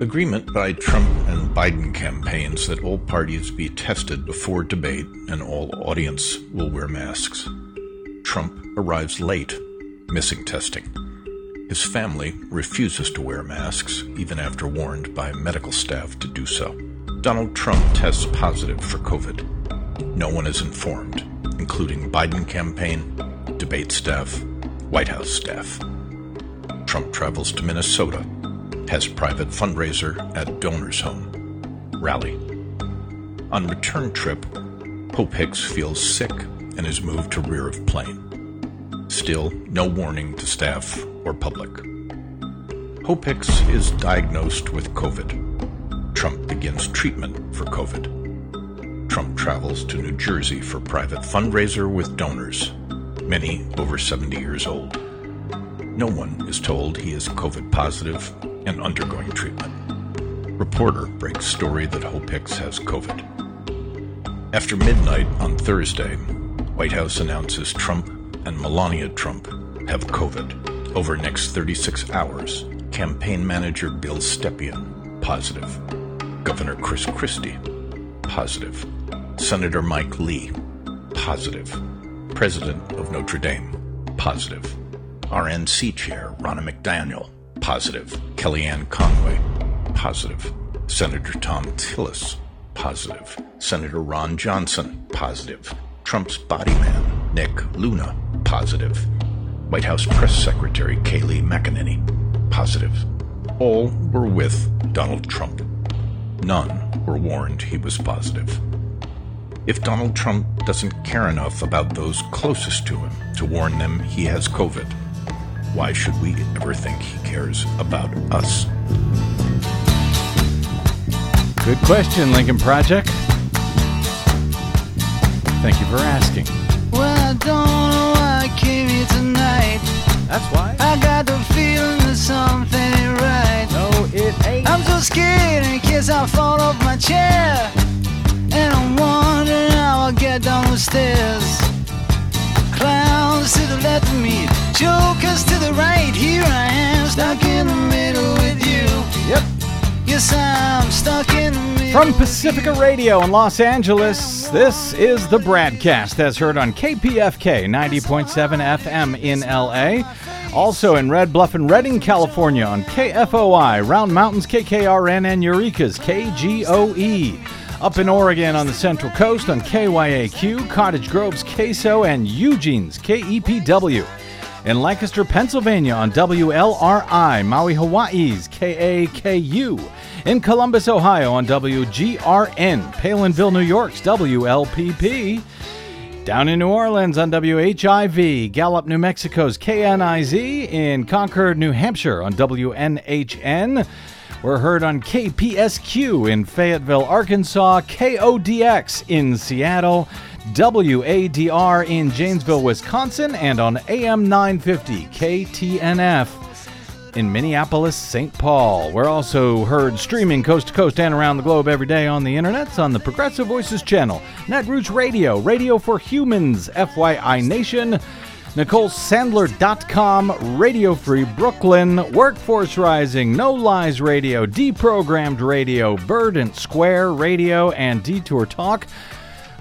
Agreement by Trump and Biden campaigns that all parties be tested before debate and all audience will wear masks. Trump arrives late, missing testing. His family refuses to wear masks, even after warned by medical staff to do so. Donald Trump tests positive for COVID. No one is informed, including Biden campaign, debate staff, White House staff. Trump travels to Minnesota, has private fundraiser at donor's home, rally. On return trip, Hope Hicks feels sick and is moved to rear of plane. Still, no warning to staff or public. Hope Hicks is diagnosed with COVID. Trump begins treatment for COVID. Trump travels to New Jersey for private fundraiser with donors, many over 70 years old. No one is told he is COVID positive and undergoing treatment. Reporter breaks story that Hope Hicks has COVID. After midnight on Thursday, White House announces Trump and Melania Trump have COVID. Over next 36 hours, campaign manager Bill Stepien, positive. Governor Chris Christie, positive. Senator Mike Lee, positive. President of Notre Dame, positive. RNC Chair Ronna McDaniel, positive. Kellyanne Conway, positive. Senator Thom Tillis, positive. Senator Ron Johnson, positive. Trump's body man, Nick Luna, positive. White House Press Secretary Kayleigh McEnany, positive. All were with Donald Trump. None were warned he was positive. If Donald Trump doesn't care enough about those closest to him to warn them he has COVID, why should we ever think he cares about us? Good question, Lincoln Project. Thank you for asking. Well, I don't know why I came here tonight. That's why. I got the feeling that something ain't right. No, it ain't. I'm so scared in case I fall off my chair. And I'm wondering how I'll get down the stairs. Clowns to the left of me, jokers to the right. Here I am, stuck in the middle with you. Yep. Yes, I'm stuck in the middle. From Pacifica Radio in Los Angeles, this is the BradCast as heard on KPFK 90.7 FM in LA. Also in Red Bluff and Redding, California on KFOI, Round Mountains, KKRN, and Eureka's KGOE. Up in Oregon on the Central Coast on KYAQ, Cottage Grove's KSO, and Eugene's KEPW. In Lancaster, Pennsylvania on WLRI, Maui, Hawaii's KAKU. In Columbus, Ohio on WGRN, Palenville, New York's WLPP. Down in New Orleans on WHIV, Gallup, New Mexico's KNIZ, in Concord, New Hampshire on WNHN. We're heard on KPSQ in Fayetteville, Arkansas, KODX in Seattle, WADR in Janesville, Wisconsin, and on AM 950 KTNF in Minneapolis, St. Paul. We're also heard streaming coast to coast and around the globe every day on the internet on the Progressive Voices channel, Netroots Radio, Radio for Humans, FYI Nation, NicoleSandler.com, Radio Free Brooklyn, Workforce Rising, No Lies Radio, Deprogrammed Radio, Verdant Square Radio, and Detour Talk.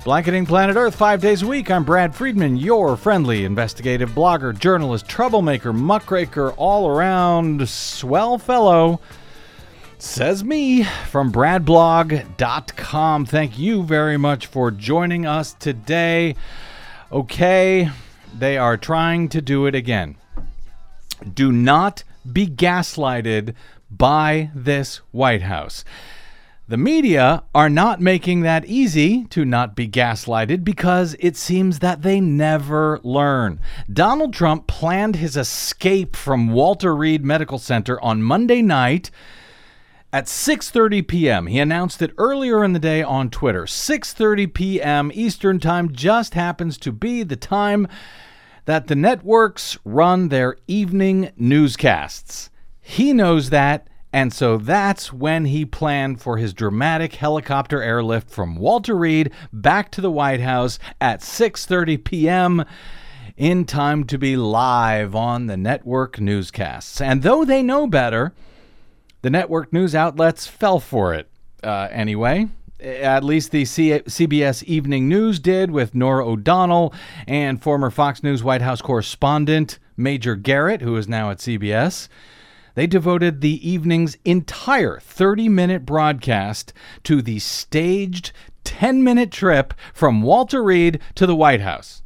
Blanketing Planet Earth five days a week. I'm Brad Friedman, your friendly investigative blogger, journalist, troublemaker, muckraker, all around swell fellow. Says me from bradblog.com. Thank you very much for joining us today. Okay, they are trying to do it again. Do not be gaslighted by this White House. The media are not making that easy to not be gaslighted because it seems that they never learn. Donald Trump planned his escape from Walter Reed Medical Center on Monday night at 6:30 p.m. He announced it earlier in the day on Twitter. 6:30 p.m. Eastern Time just happens to be the time that the networks run their evening newscasts. He knows that and so that's when he planned for his dramatic helicopter airlift from Walter Reed back to the White House at 6:30 p.m. in time to be live on the network newscasts. And though they know better, The network news outlets fell for it uh, anyway. At least the C- CBS Evening News did with Norah O'Donnell and former Fox News White House correspondent Major Garrett, who is now at CBS. They devoted the evening's entire 30 minute broadcast to the staged 10 minute trip from Walter Reed to the White House.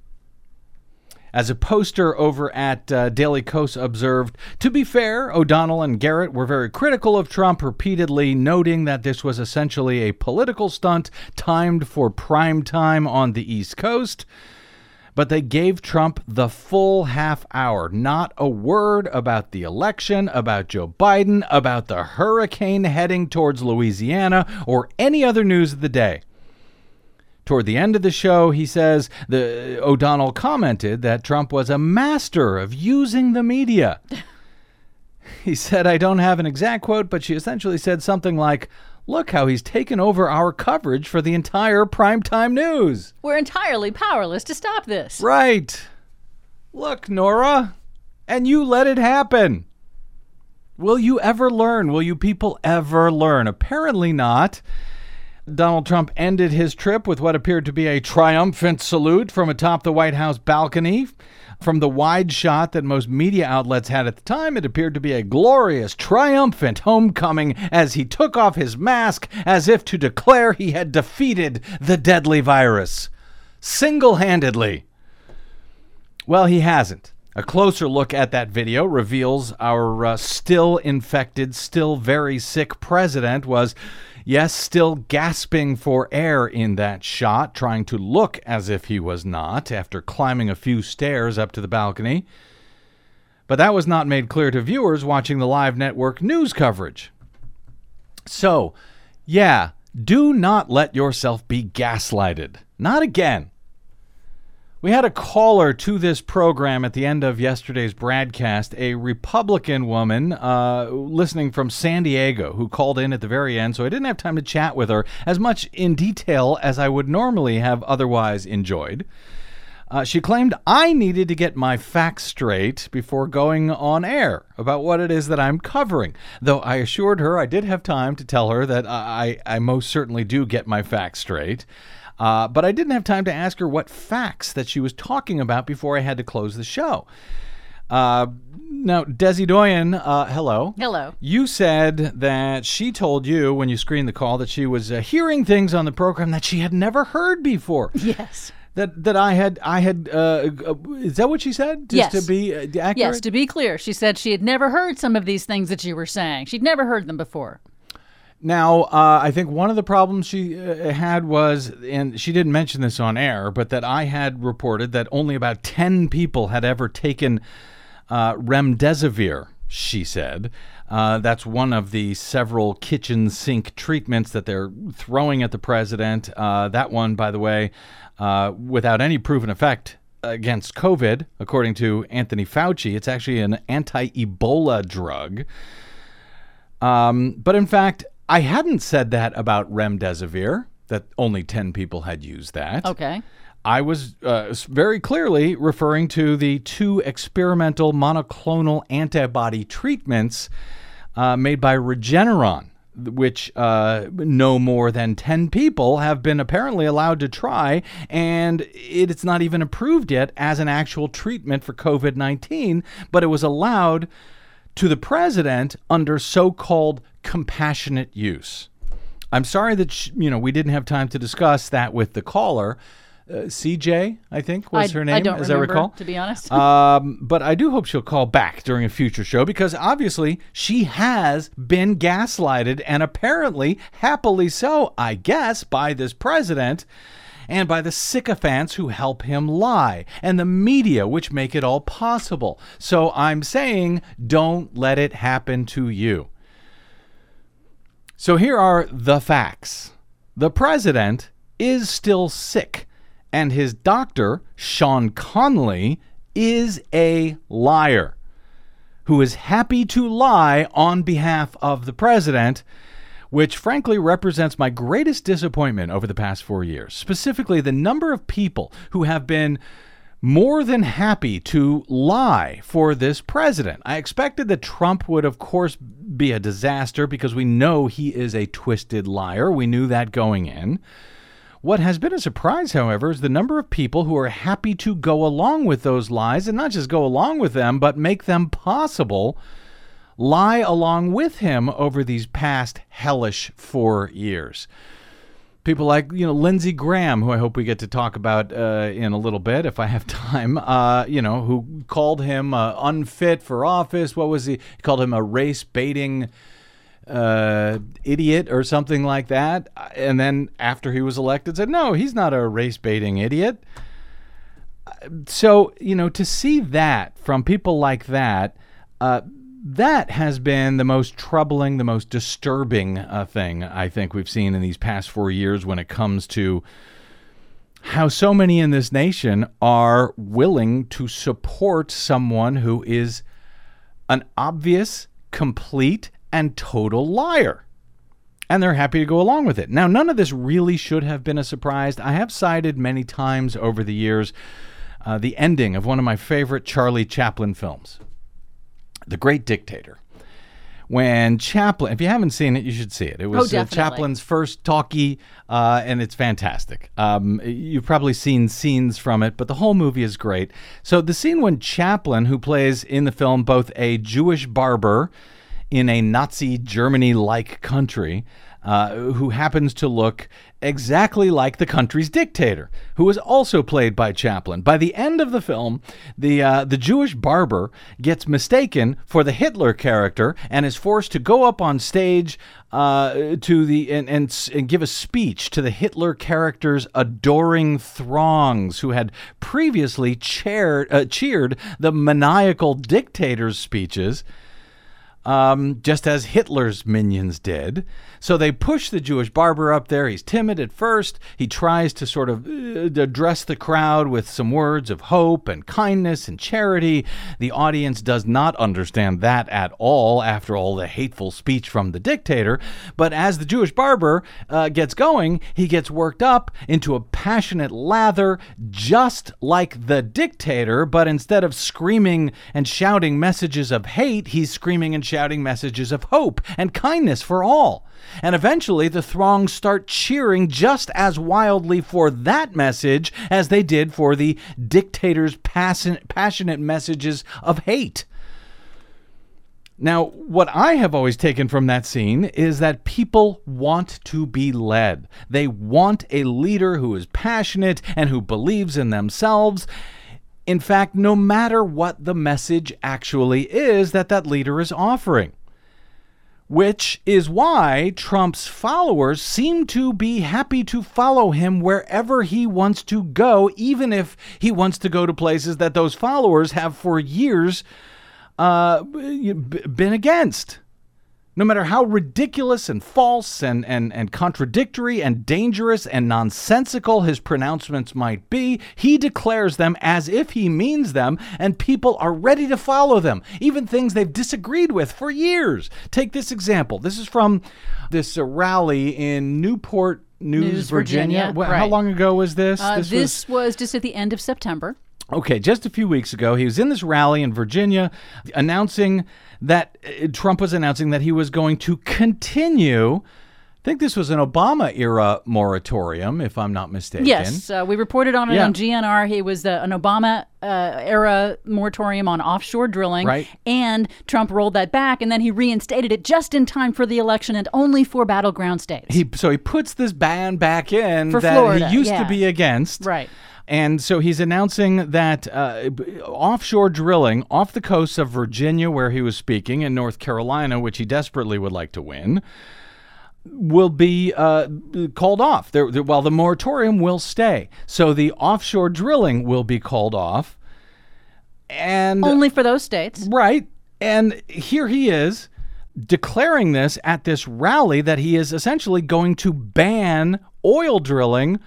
As a poster over at uh, Daily Kos observed, to be fair, O'Donnell and Garrett were very critical of Trump, repeatedly noting that this was essentially a political stunt timed for prime time on the East Coast. But they gave Trump the full half hour. Not a word about the election, about Joe Biden, about the hurricane heading towards Louisiana, or any other news of the day. Toward the end of the show, he says the uh, O'Donnell commented that Trump was a master of using the media. he said, I don't have an exact quote, but she essentially said something like, Look how he's taken over our coverage for the entire primetime news. We're entirely powerless to stop this. Right. Look, Norah, and you let it happen. Will you ever learn? Will you people ever learn? Apparently not. Donald Trump ended his trip with what appeared to be a triumphant salute from atop the White House balcony. From the wide shot that most media outlets had at the time, it appeared to be a glorious, triumphant homecoming as he took off his mask as if to declare he had defeated the deadly virus. Single handedly. Well, he hasn't. A closer look at that video reveals our uh, still infected, still very sick president was Yes, still gasping for air in that shot, trying to look as if he was not after climbing a few stairs up to the balcony. But that was not made clear to viewers watching the live network news coverage. So, yeah, do not let yourself be gaslighted. Not again. We had a caller to this program at the end of yesterday's broadcast, a Republican woman uh, listening from San Diego who called in at the very end, so I didn't have time to chat with her as much in detail as I would normally have otherwise enjoyed. Uh, she claimed I needed to get my facts straight before going on air about what it is that I'm covering. Though I assured her I did have time to tell her that I, I most certainly do get my facts straight. Uh, but I didn't have time to ask her what facts that she was talking about before I had to close the show. Uh, now, Desi Doyen, uh, hello. Hello. You said that she told you when you screened the call that she was uh, hearing things on the program that she had never heard before. Yes. That that I had I had uh, uh, is that what she said? Just Yes. to be uh, accurate. Yes, to be clear, she said she had never heard some of these things that you were saying. She'd never heard them before. Now, uh, I think one of the problems she uh, had was, and she didn't mention this on air, but that I had reported that only about 10 people had ever taken uh, remdesivir, she said. Uh, that's one of the several kitchen sink treatments that they're throwing at the president. Uh, that one, by the way, uh, without any proven effect against COVID, according to Anthony Fauci. It's actually an anti Ebola drug. Um, but in fact, I hadn't said that about remdesivir, that only 10 people had used that. Okay. I was uh, very clearly referring to the two experimental monoclonal antibody treatments uh, made by Regeneron, which uh, no more than 10 people have been apparently allowed to try, and it's not even approved yet as an actual treatment for COVID 19, but it was allowed to the president under so called compassionate use. I'm sorry that sh- you know we didn't have time to discuss that with the caller. Uh, CJ, I think was I, her name, I don't as remember, I recall. to be honest. Um, but I do hope she'll call back during a future show because obviously she has been gaslighted and apparently happily so, I guess, by this president and by the sycophants who help him lie and the media which make it all possible. So I'm saying don't let it happen to you. So here are the facts. The president is still sick, and his doctor, Sean Conley, is a liar who is happy to lie on behalf of the president, which frankly represents my greatest disappointment over the past four years. Specifically, the number of people who have been more than happy to lie for this president. I expected that Trump would, of course, be a disaster because we know he is a twisted liar. We knew that going in. What has been a surprise, however, is the number of people who are happy to go along with those lies and not just go along with them, but make them possible, lie along with him over these past hellish four years people like you know Lindsey Graham, who I hope we get to talk about uh, in a little bit if I have time. Uh, you know, who called him uh, unfit for office. What was he? He called him a race baiting uh, idiot or something like that. And then after he was elected, said no, he's not a race baiting idiot. So you know, to see that from people like that. Uh, that has been the most troubling, the most disturbing uh, thing I think we've seen in these past four years when it comes to how so many in this nation are willing to support someone who is an obvious, complete, and total liar. And they're happy to go along with it. Now, none of this really should have been a surprise. I have cited many times over the years uh, the ending of one of my favorite Charlie Chaplin films. The Great Dictator. When Chaplin, if you haven't seen it, you should see it. It was Oh, uh. Chaplin's first talkie, uh, and it's fantastic. Um, you've probably seen scenes from it, but the whole movie is great. So the scene when Chaplin, who plays in the film both a Jewish barber in a Nazi Germany-like country, uh, who happens to look exactly like the country's dictator, who is also played by Chaplin. By the end of the film, the uh, the Jewish barber gets mistaken for the Hitler character and is forced to go up on stage uh, to the and, and and give a speech to the Hitler character's adoring throngs who had previously chaired, uh, cheered the maniacal dictator's speeches um, just as Hitler's minions did. So they push the Jewish barber up there. He's timid at first. He tries to sort of uh, address the crowd with some words of hope and kindness and charity. The audience does not understand that at all after all the hateful speech from the dictator. But as the Jewish barber uh, gets going, he gets worked up into a passionate lather, just like the dictator, but instead of screaming and shouting messages of hate, he's screaming and shouting messages of hope and kindness for all. And eventually, the throngs start cheering just as wildly for that message as they did for the dictator's passion- passionate messages of hate. Now, what I have always taken from that scene is that people want to be led. They want a leader who is passionate and who believes in themselves. In fact, no matter what the message actually is that that leader is offering. Which is why Trump's followers seem to be happy to follow him wherever he wants to go, even if he wants to go to places that those followers have for years uh, been against. No matter how ridiculous and false and, and, and contradictory and dangerous and nonsensical his pronouncements might be, he declares them as if he means them, and people are ready to follow them, even things they've disagreed with for years. Take this example. This is from this uh, rally in Newport News, News, Virginia. Virginia, How right. long ago was this? Uh, was- this was just at the end of September. Okay, just a few weeks ago, he was in this rally in Virginia announcing that uh, Trump was announcing that he was going to continue. I think this was an Obama era moratorium, if I'm not mistaken. Yes, uh, we reported on it Yeah. on GNR. He was uh, an Obama uh, era moratorium on offshore drilling, Right. And Trump rolled that back, and then he reinstated it just in time for the election and only for battleground states. He so he puts this ban back in For that Florida, he used yeah. to be against. Right. And so he's announcing that uh, offshore drilling off the coasts of Virginia, where he was speaking, and North Carolina, which he desperately would like to win, will be uh, called off. There, there, while the moratorium will stay, so the offshore drilling will be called off. And only for those states. Right. And here he is declaring this at this rally that he is essentially going to ban oil drilling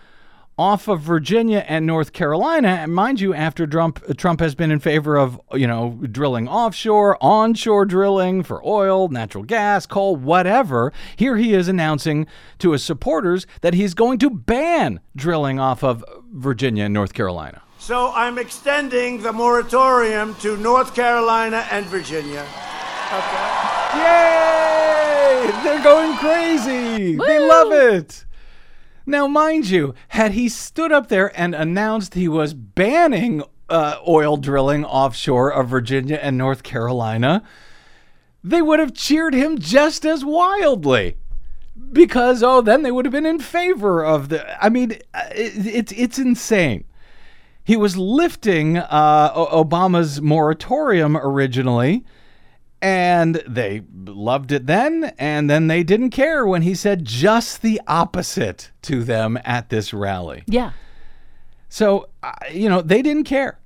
off of Virginia and North Carolina. And mind you, after Trump Trump has been in favor of, you know, drilling offshore, onshore drilling for oil, natural gas, coal, whatever, here he is announcing to his supporters that he's going to ban drilling off of Virginia and North Carolina. So I'm extending the moratorium to North Carolina and Virginia. Okay. Yay! They're going crazy. They love it. Now, mind you, had he stood up there and announced he was banning uh, oil drilling offshore of Virginia and North Carolina, they would have cheered him just as wildly. Because oh, then they would have been in favor of the. I mean, uh, it's it's insane. He was lifting uh, Obama's moratorium originally, and they loved it then, and then they didn't care when he said just the opposite to them at this rally. Yeah. So, uh, you know, they didn't care.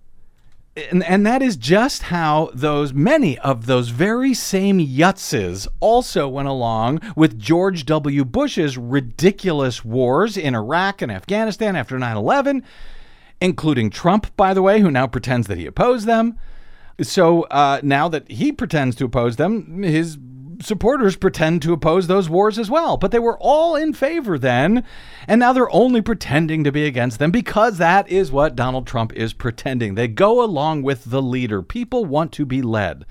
And, and that is just how those many of those very same yutzes also went along with George W. Bush's ridiculous wars in Iraq and Afghanistan after 9 11, including Trump, by the way, who now pretends that he opposed them. So uh, now that he pretends to oppose them, his supporters pretend to oppose those wars as well. But they were all in favor then, and now they're only pretending to be against them because that is what Donald Trump is pretending. They go along with the leader. People want to be led.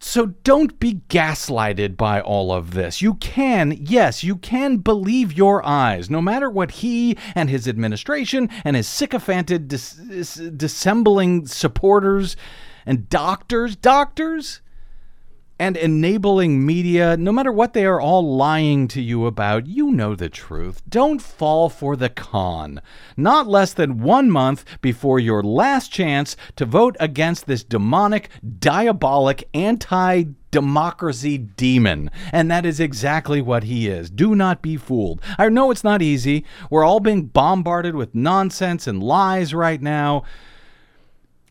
So don't be gaslighted by all of this. You can, yes, you can believe your eyes, no matter what he and his administration and his sycophanted dis- dis- dissembling supporters and doctors, doctors, and enabling media, no matter what they are all lying to you about, you know the truth. Don't fall for the con. Not less than one month before your last chance to vote against this demonic, diabolic, anti democracy demon. And that is exactly what he is. Do not be fooled. I know it's not easy. We're all being bombarded with nonsense and lies right now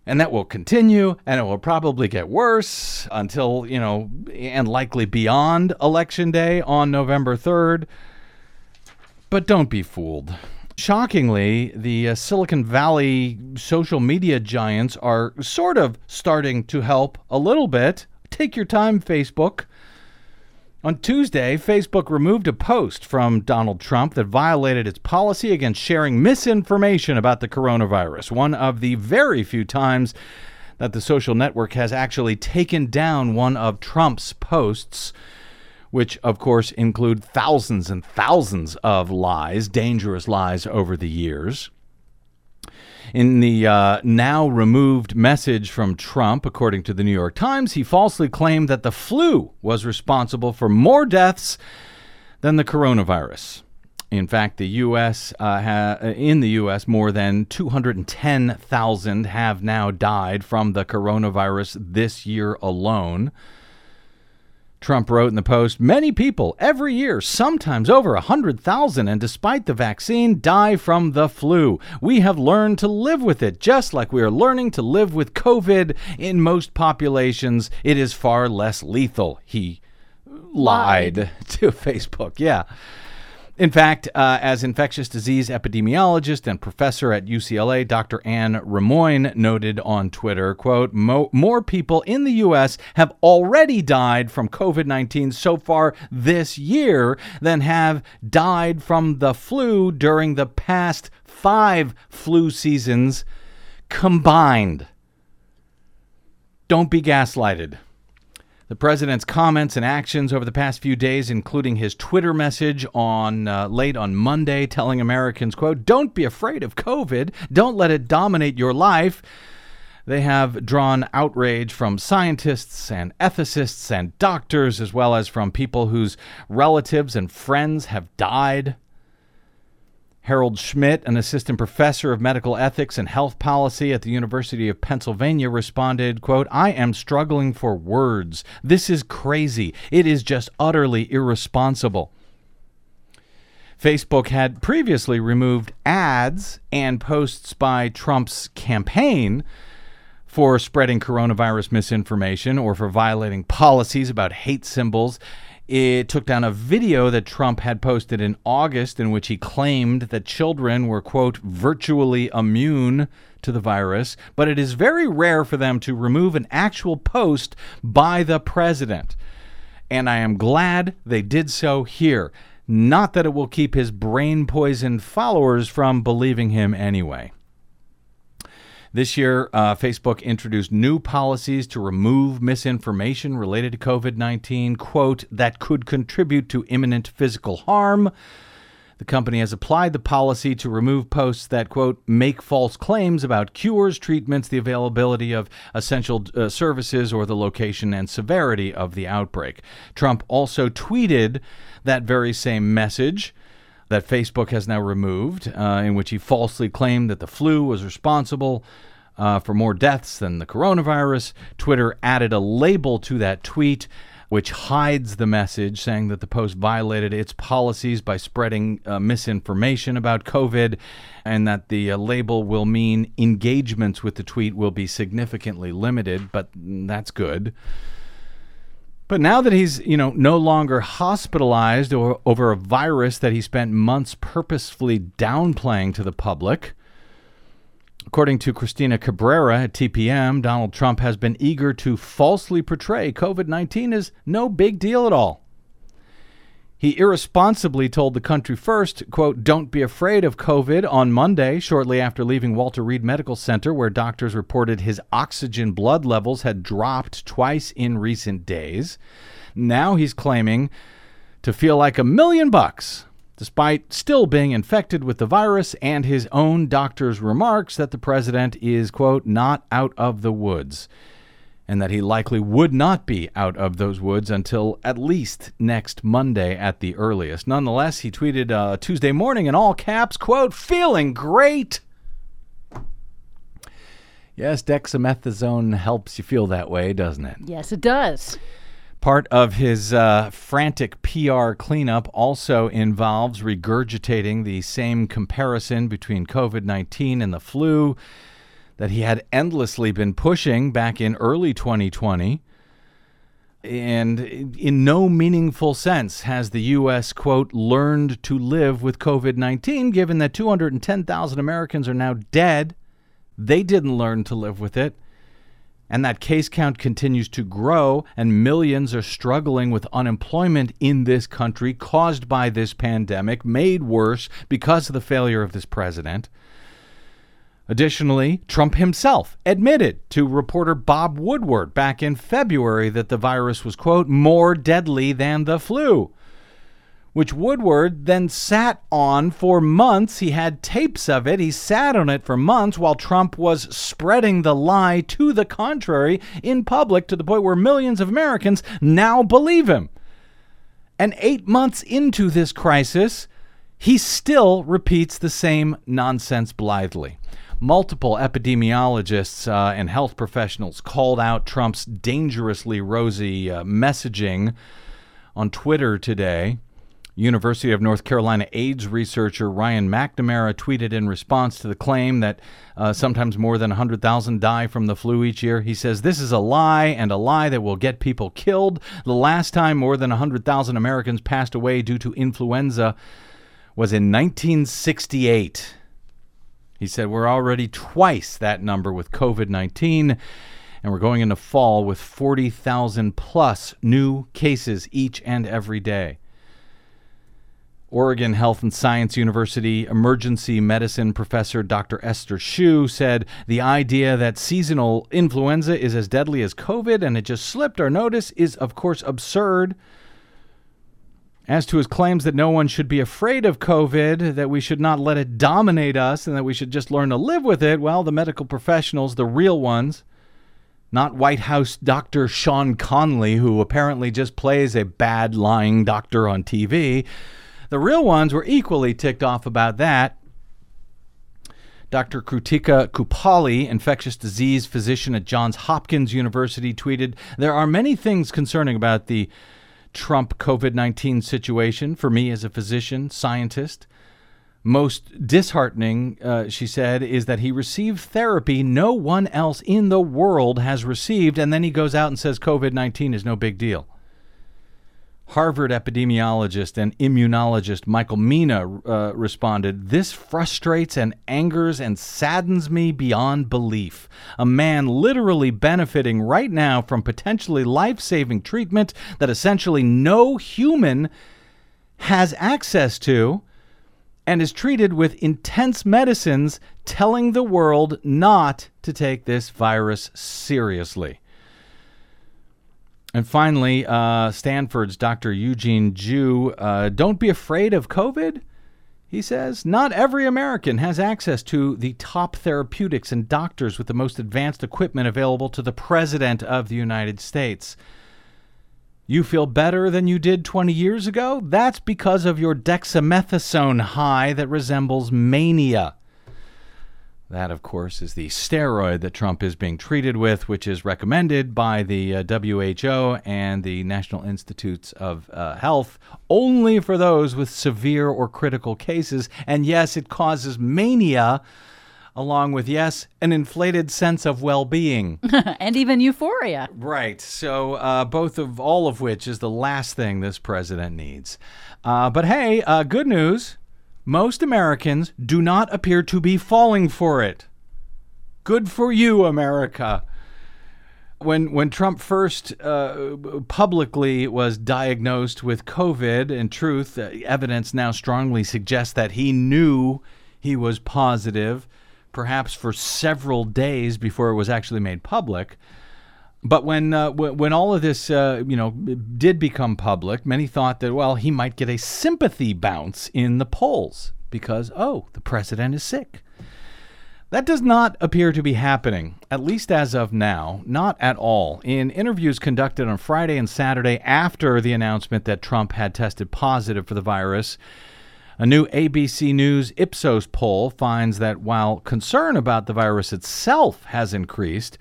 and that will continue and it will probably get worse until you know and likely beyond election day on november 3rd but don't be fooled. Shockingly the uh, silicon valley social media giants are sort of starting to help a little bit. Take your time facebook on Tuesday, Facebook removed a post from Donald Trump that violated its policy against sharing misinformation about the coronavirus, one of the very few times that the social network has actually taken down one of Trump's posts, which, of course, include thousands and thousands of lies, dangerous lies over the years. In the uh, now removed message from Trump, according to the New York Times, he falsely claimed that the flu was responsible for more deaths than the coronavirus. In fact, the U.S. Uh, ha- in the U.S. more than 210,000 have now died from the coronavirus this year alone. Trump wrote in the Post Many people every year, sometimes over 100,000, and despite the vaccine, die from the flu. We have learned to live with it, just like we are learning to live with COVID. In most populations, it is far less lethal. He lied, Lied. to Facebook. Yeah. In fact, uh, as infectious disease epidemiologist and professor at UCLA, Dr. Anne Rimoin noted on Twitter, quote, more people in the U.S. have already died from COVID-19 so far this year than have died from the flu during the past five flu seasons combined. Don't be gaslighted. The president's comments and actions over the past few days, including his Twitter message on uh, late on Monday, telling Americans, "quote Don't be afraid of COVID. Don't let it dominate your life." They have drawn outrage from scientists and ethicists and doctors, as well as from people whose relatives and friends have died. Harald Schmidt, an assistant professor of medical ethics and health policy at the University of Pennsylvania, responded, quote, I am struggling for words. This is crazy. It is just utterly irresponsible. Facebook had previously removed ads and posts by Trump's campaign for spreading coronavirus misinformation or for violating policies about hate symbols. It took down a video that Trump had posted in August in which he claimed that children were, quote, virtually immune to the virus. But it is very rare for them to remove an actual post by the president. And I am glad they did so here. Not that it will keep his brain poisoned followers from believing him anyway. This year, uh, Facebook introduced new policies to remove misinformation related to COVID 19, quote, that could contribute to imminent physical harm. The company has applied the policy to remove posts that, quote, make false claims about cures, treatments, the availability of essential uh, services, or the location and severity of the outbreak. Trump also tweeted that very same message that Facebook has now removed, uh, in which he falsely claimed that the flu was responsible uh, for more deaths than the coronavirus. Twitter added a label to that tweet which hides the message, saying that the Post violated its policies by spreading uh, misinformation about COVID, and that the uh, label will mean engagements with the tweet will be significantly limited, but that's good. But now that he's, you know, no longer hospitalized or, over a virus that he spent months purposefully downplaying to the public, According to Cristina Cabrera at TPM, Donald Trump has been eager to falsely portray COVID 19 as no big deal at all. He irresponsibly told the country first, quote, don't be afraid of COVID on Monday, shortly after leaving Walter Reed Medical Center, where doctors reported his oxygen blood levels had dropped twice in recent days. Now he's claiming to feel like a million bucks despite still being infected with the virus and his own doctor's remarks that the president is, quote, not out of the woods, and that he likely would not be out of those woods until at least next Monday at the earliest. Nonetheless, he tweeted uh, Tuesday morning in all caps, quote, feeling great. Yes, dexamethasone helps you feel that way, doesn't it? Yes, it does. Part of his uh, frantic PR cleanup also involves regurgitating the same comparison between COVID 19 and the flu that he had endlessly been pushing back in early 2020. And in no meaningful sense has the U.S., quote, learned to live with COVID 19, given that 210,000 Americans are now dead. They didn't learn to live with it and that case count continues to grow, and millions are struggling with unemployment in this country caused by this pandemic, made worse because of the failure of this president. Additionally, Trump himself admitted to reporter Bob Woodward back in February that the virus was, quote, more deadly than the flu which Woodward then sat on for months. He had tapes of it. He sat on it for months while Trump was spreading the lie to the contrary in public to the point where millions of Americans now believe him. And eight months into this crisis, he still repeats the same nonsense blithely. Multiple epidemiologists uh, and health professionals called out Trump's dangerously rosy uh, messaging on Twitter today. University of North Carolina AIDS researcher Ryan McNamara tweeted in response to the claim that uh, sometimes more than 100,000 die from the flu each year. He says, This is a lie and a lie that will get people killed. The last time more than 100,000 Americans passed away due to influenza was in 1968. He said, We're already twice that number with COVID 19 and we're going into fall with 40,000 plus new cases each and every day. Oregon Health and Science University emergency medicine professor Dr. Esther Choo said the idea that seasonal influenza is as deadly as COVID and it just slipped our notice is, of course, absurd. As to his claims that no one should be afraid of COVID, that we should not let it dominate us, and that we should just learn to live with it, well, the medical professionals, the real ones, not White House Dr. Sean Conley, who apparently just plays a bad lying doctor on TV, the real ones were equally ticked off about that. Dr. Krutika Kuppalli, infectious disease physician at Johns Hopkins University, tweeted There are many things concerning about the Trump COVID 19 situation for me as a physician, scientist. Most disheartening, uh, she said, is that he received therapy no one else in the world has received, and then he goes out and says COVID 19 is no big deal. Harvard epidemiologist and immunologist Michael Mina uh, responded, This frustrates and angers and saddens me beyond belief. A man literally benefiting right now from potentially life saving treatment that essentially no human has access to. and is treated with intense medicines, telling the world not to take this virus seriously. And finally, uh, Stanford's Dr. Eugene Ju, uh, don't be afraid of COVID. He says, not every American has access to the top therapeutics and doctors with the most advanced equipment available to the President of the United States. You feel better than you did 20 years ago? That's because of your dexamethasone high that resembles mania. That, of course, is the steroid that Trump is being treated with, which is recommended by the uh, WHO and the National Institutes of uh, Health only for those with severe or critical cases. And yes, it causes mania, along with, yes, an inflated sense of well being. and even euphoria. Right. So, uh, both of all of which is the last thing this president needs. Uh, but hey, uh, good news most Americans do not appear to be falling for it. Good for you, America. When when Trump first uh, publicly was diagnosed with COVID, in truth, uh, evidence now strongly suggests that he knew he was positive, perhaps for several days before it was actually made public. But when uh, w- when all of this uh, you know did become public, many thought that well he might get a sympathy bounce in the polls because oh the president is sick. That does not appear to be happening, at least as of now, not at all. In interviews conducted on Friday and Saturday after the announcement that Trump had tested positive for the virus, a new ABC News Ipsos poll finds that while concern about the virus itself has increased,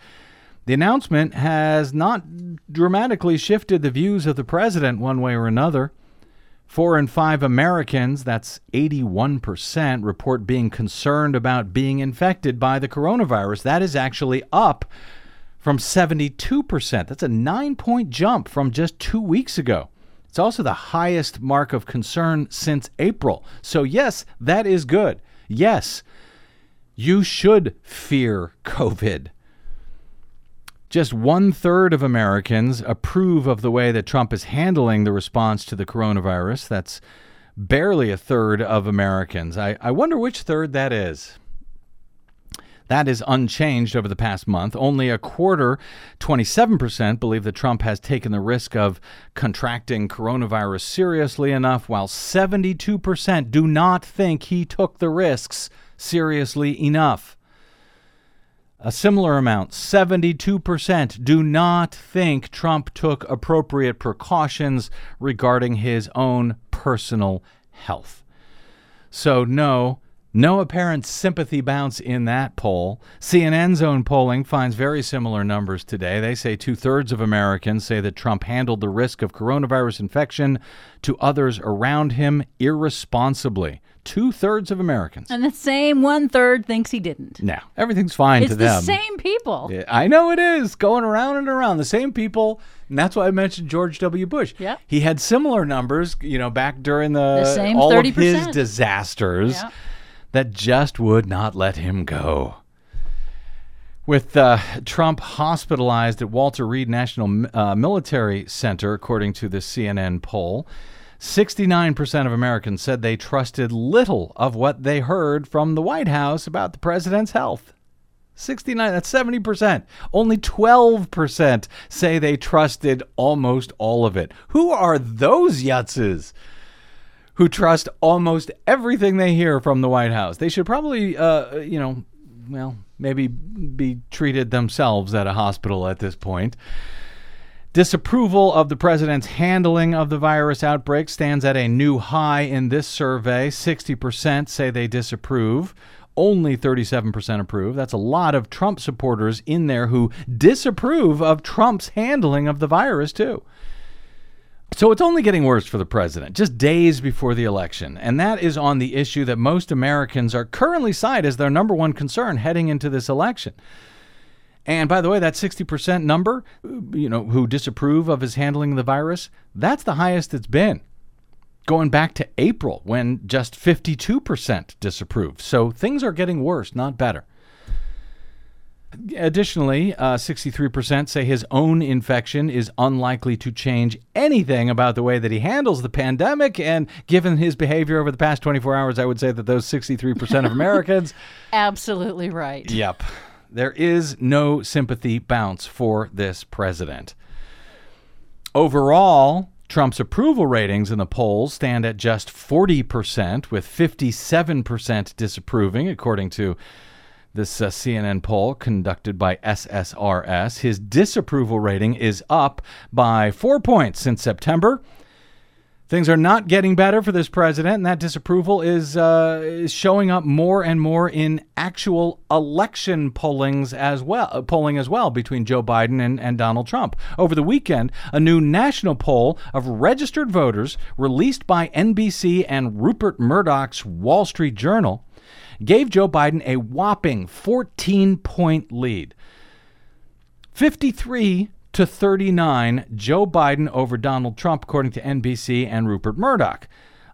the announcement has not dramatically shifted the views of the president one way or another. Four in five Americans, that's 81%, report being concerned about being infected by the coronavirus. That is actually up from 72%. That's a nine point jump from just two weeks ago. It's also the highest mark of concern since April. So, yes, that is good. Yes, you should fear COVID. Just one third of Americans approve of the way that Trump is handling the response to the coronavirus. That's barely a third of Americans. I, I wonder which third that is. That is unchanged over the past month. Only a quarter, 27%, believe that Trump has taken the risk of contracting coronavirus seriously enough, while 72% do not think he took the risks seriously enough. A similar amount, 72%, do not think Trump took appropriate precautions regarding his own personal health. So, no, no apparent sympathy bounce in that poll. CNN's own polling finds very similar numbers today. They say two thirds of Americans say that Trump handled the risk of coronavirus infection to others around him irresponsibly. Two thirds of Americans. And the same one third thinks he didn't. No, everything's fine It's to the them. It's the same people. Yeah, I know it is going around and around the same people, and that's why I mentioned George W. Bush. Yep. he had similar numbers, you know, back during the, The same all of his disasters that just would not let him go. With uh, Trump hospitalized at Walter Reed National uh, Military Center, according to the CNN poll, 69% of Americans said they trusted little of what they heard from the White House about the president's health. 69, that's 70%. Only 12% say they trusted almost all of it. Who are those yutzes who trust almost everything they hear from the White House? They should probably, uh, you know, well, maybe be treated themselves at a hospital at this point. Disapproval of the president's handling of the virus outbreak stands at a new high in this survey. 60% say they disapprove. Only 37% approve. That's a lot of Trump supporters in there who disapprove of Trump's handling of the virus, too. So it's only getting worse for the president, just days before the election. And that is on the issue that most Americans are currently cited as their number one concern heading into this election. And by the way, that 60% number, you know, who disapprove of his handling of the virus, that's the highest it's been. Going back to April when just 52% disapproved. So things are getting worse, not better. Additionally, uh, 63% say his own infection is unlikely to change anything about the way that he handles the pandemic. And given his behavior over the past 24 hours, I would say that those 63% of Americans. Absolutely right. Yep. There is no sympathy bounce for this president. Overall, Trump's approval ratings in the polls stand at just 40%, with 57% disapproving, according to this uh, CNN poll conducted by SSRS. His disapproval rating is up by four points since September. Things are not getting better for this president, and that disapproval is, uh, is showing up more and more in actual election pollings as well, uh, polling as well between Joe Biden and, and Donald Trump. Over the weekend, a new national poll of registered voters released by NBC and Rupert Murdoch's Wall Street Journal gave Joe Biden a whopping 14 point lead. 53 to 39, Joe Biden over Donald Trump, according to NBC and Rupert Murdoch.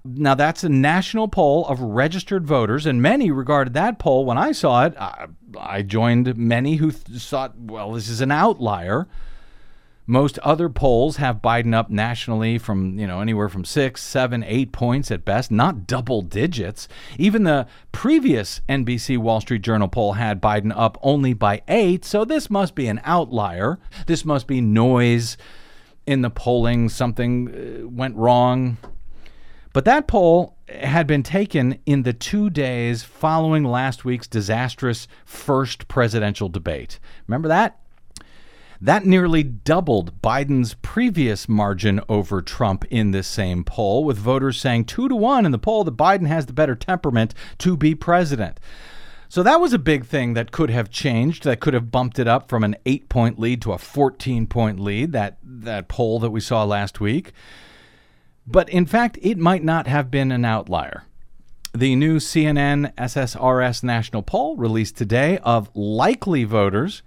Now, that's a national poll of registered voters, and many regarded that poll when I saw it. I, I joined many who th- thought, well, this is an outlier. Most other polls have Biden up nationally from, you know, anywhere from six, seven, eight points at best, not double digits. Even the previous NBC Wall Street Journal poll had Biden up only by eight, so this must be an outlier. This must be noise in the polling. Something uh, went wrong. But that poll had been taken in the two days following last week's disastrous first presidential debate. Remember that? That nearly doubled Biden's previous margin over Trump in this same poll, with voters saying two to one in the poll that Biden has the better temperament to be president. So that was a big thing that could have changed, that could have bumped it up from an eight point lead to a 14 point lead, that, that poll that we saw last week. But in fact, it might not have been an outlier. The new CNN SSRS national poll released today of likely voters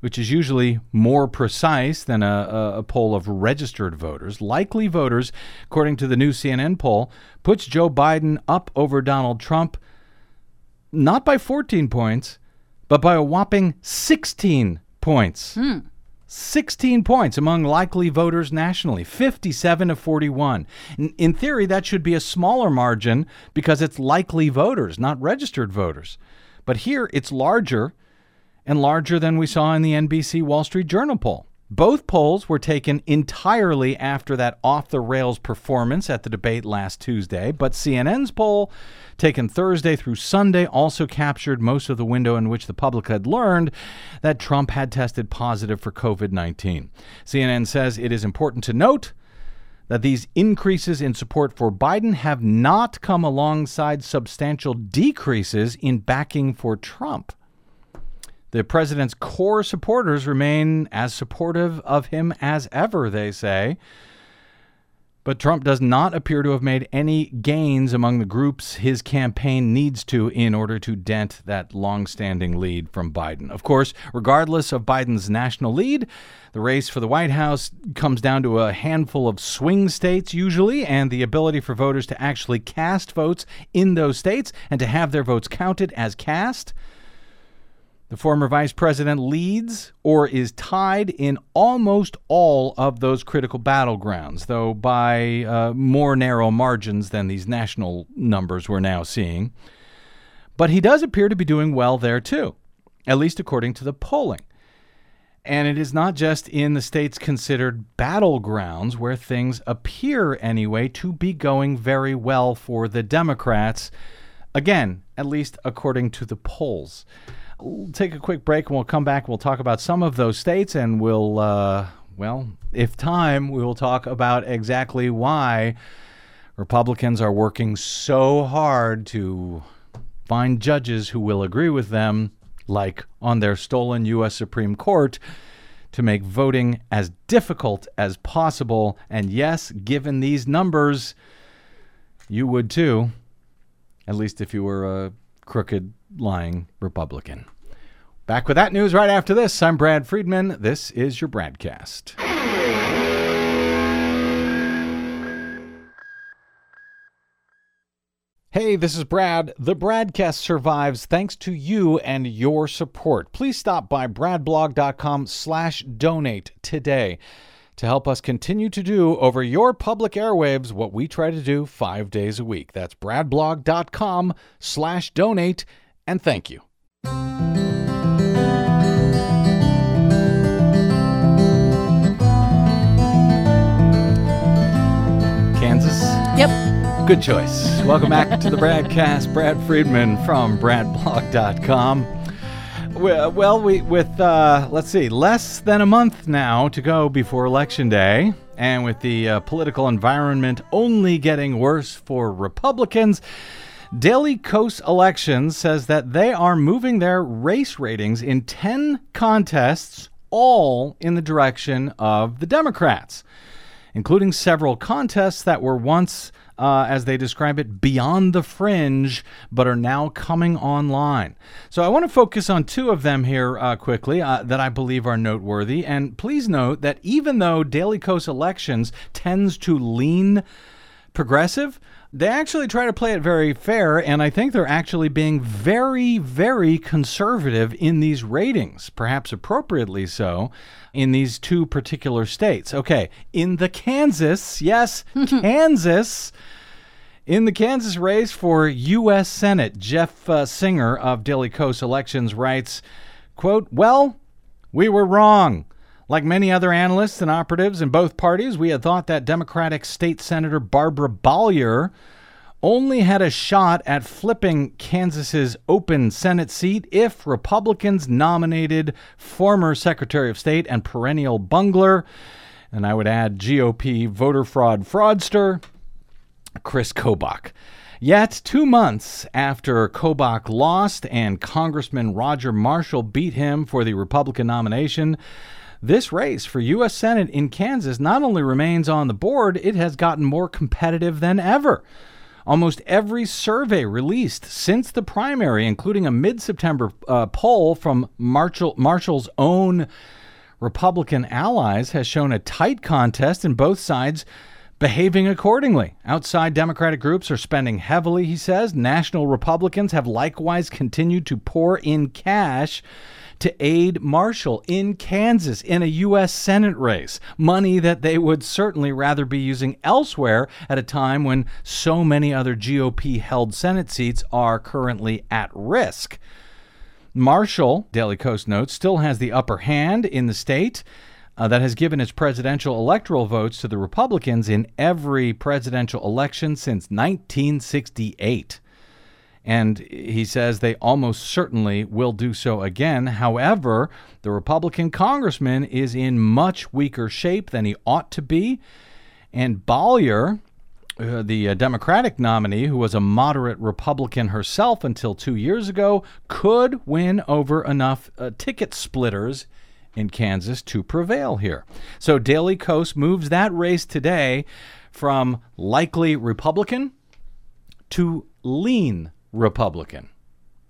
which is usually more precise than a, a, poll of registered voters, likely voters, according to the new CNN poll, puts Joe Biden up over Donald Trump not by 14 points, but by a whopping 16 points. Hmm. 16 points among likely voters nationally, 57 to 41. In, in theory, that should be a smaller margin because it's likely voters, not registered voters. But here it's larger and larger than we saw in the NBC Wall Street Journal poll. Both polls were taken entirely after that off the rails performance at the debate last Tuesday, but CNN's poll, taken Thursday through Sunday, also captured most of the window in which the public had learned that Trump had tested positive for COVID 19. CNN says it is important to note that these increases in support for Biden have not come alongside substantial decreases in backing for Trump. The president's core supporters remain as supportive of him as ever, they say. But Trump does not appear to have made any gains among the groups his campaign needs to in order to dent that long-standing lead from Biden. Of course, regardless of Biden's national lead, the race for the White House comes down to a handful of swing states usually and the ability for voters to actually cast votes in those states and to have their votes counted as cast. The former vice president leads or is tied in almost all of those critical battlegrounds, though by uh, more narrow margins than these national numbers we're now seeing. But he does appear to be doing well there too, at least according to the polling. And it is not just in the states considered battlegrounds where things appear, anyway, to be going very well for the Democrats. Again, at least according to the polls. We'll take a quick break and we'll come back. We'll talk about some of those states and we'll, uh, well, if time, we will talk about exactly why Republicans are working so hard to find judges who will agree with them, like on their stolen U.S. Supreme Court, to make voting as difficult as possible. And yes, given these numbers, you would too, at least if you were a crooked lying Republican. Back with that news right after this. I'm Brad Friedman. This is your BradCast. Hey, this is Brad. The Bradcast survives thanks to you and your support. Please stop by bradblog.com slash donate today to help us continue to do over your public airwaves what we try to do five days a week. That's bradblog.com slash donate, and thank you. Kansas? Yep. Good choice. Welcome back to the BradCast. Brad Friedman from bradblog.com. Well, well we with uh, let's see, less than a month now to go before election day, and with the uh, political environment only getting worse for Republicans, Daily Kos Elections says that they are moving their race ratings in 10 contests all in the direction of the Democrats including several contests that were once, uh, as they describe it, beyond the fringe, but are now coming online. So I want to focus on two of them here uh, quickly uh, that I believe are noteworthy. And please note that even though Daily Kos Elections tends to lean progressive, they actually try to play it very fair, and I think they're actually being very, very conservative in these ratings, perhaps appropriately so, in these two particular states. Okay, in the Kansas, yes, Kansas. In the Kansas race for U.S. Senate, Jeff uh, Singer of Daily Kos Elections writes, quote, Well, we were wrong. Like many other analysts and operatives in both parties, we had thought that Democratic State Senator Barbara Bollier only had a shot at flipping Kansas's open Senate seat if Republicans nominated former Secretary of State and perennial bungler, and I would add GOP voter fraud fraudster, Chris Kobach. Yet, two months after Kobach lost and Congressman Roger Marshall beat him for the Republican nomination, this race for U.S. Senate in Kansas not only remains on the board, it has gotten more competitive than ever. Almost every survey released since the primary, including a mid September uh, poll from Marshall, Marshall's own Republican allies, has shown a tight contest and both sides behaving accordingly. Outside Democratic groups are spending heavily, he says. National Republicans have likewise continued to pour in cash to aid Marshall in Kansas in a U.S. Senate race, money that they would certainly rather be using elsewhere at a time when so many other GOP held Senate seats are currently at risk. Marshall, Daily Kos notes, still has the upper hand in the state. Uh, that has given its presidential electoral votes to the Republicans in every presidential election since 1968 and he says they almost certainly will do so again. However, the Republican congressman is in much weaker shape than he ought to be, and Bollier, uh, the uh, Democratic nominee, who was a moderate Republican herself until two years ago, could win over enough uh, ticket splitters in Kansas to prevail here. So Daily Kos moves that race today from likely Republican to lean Republican.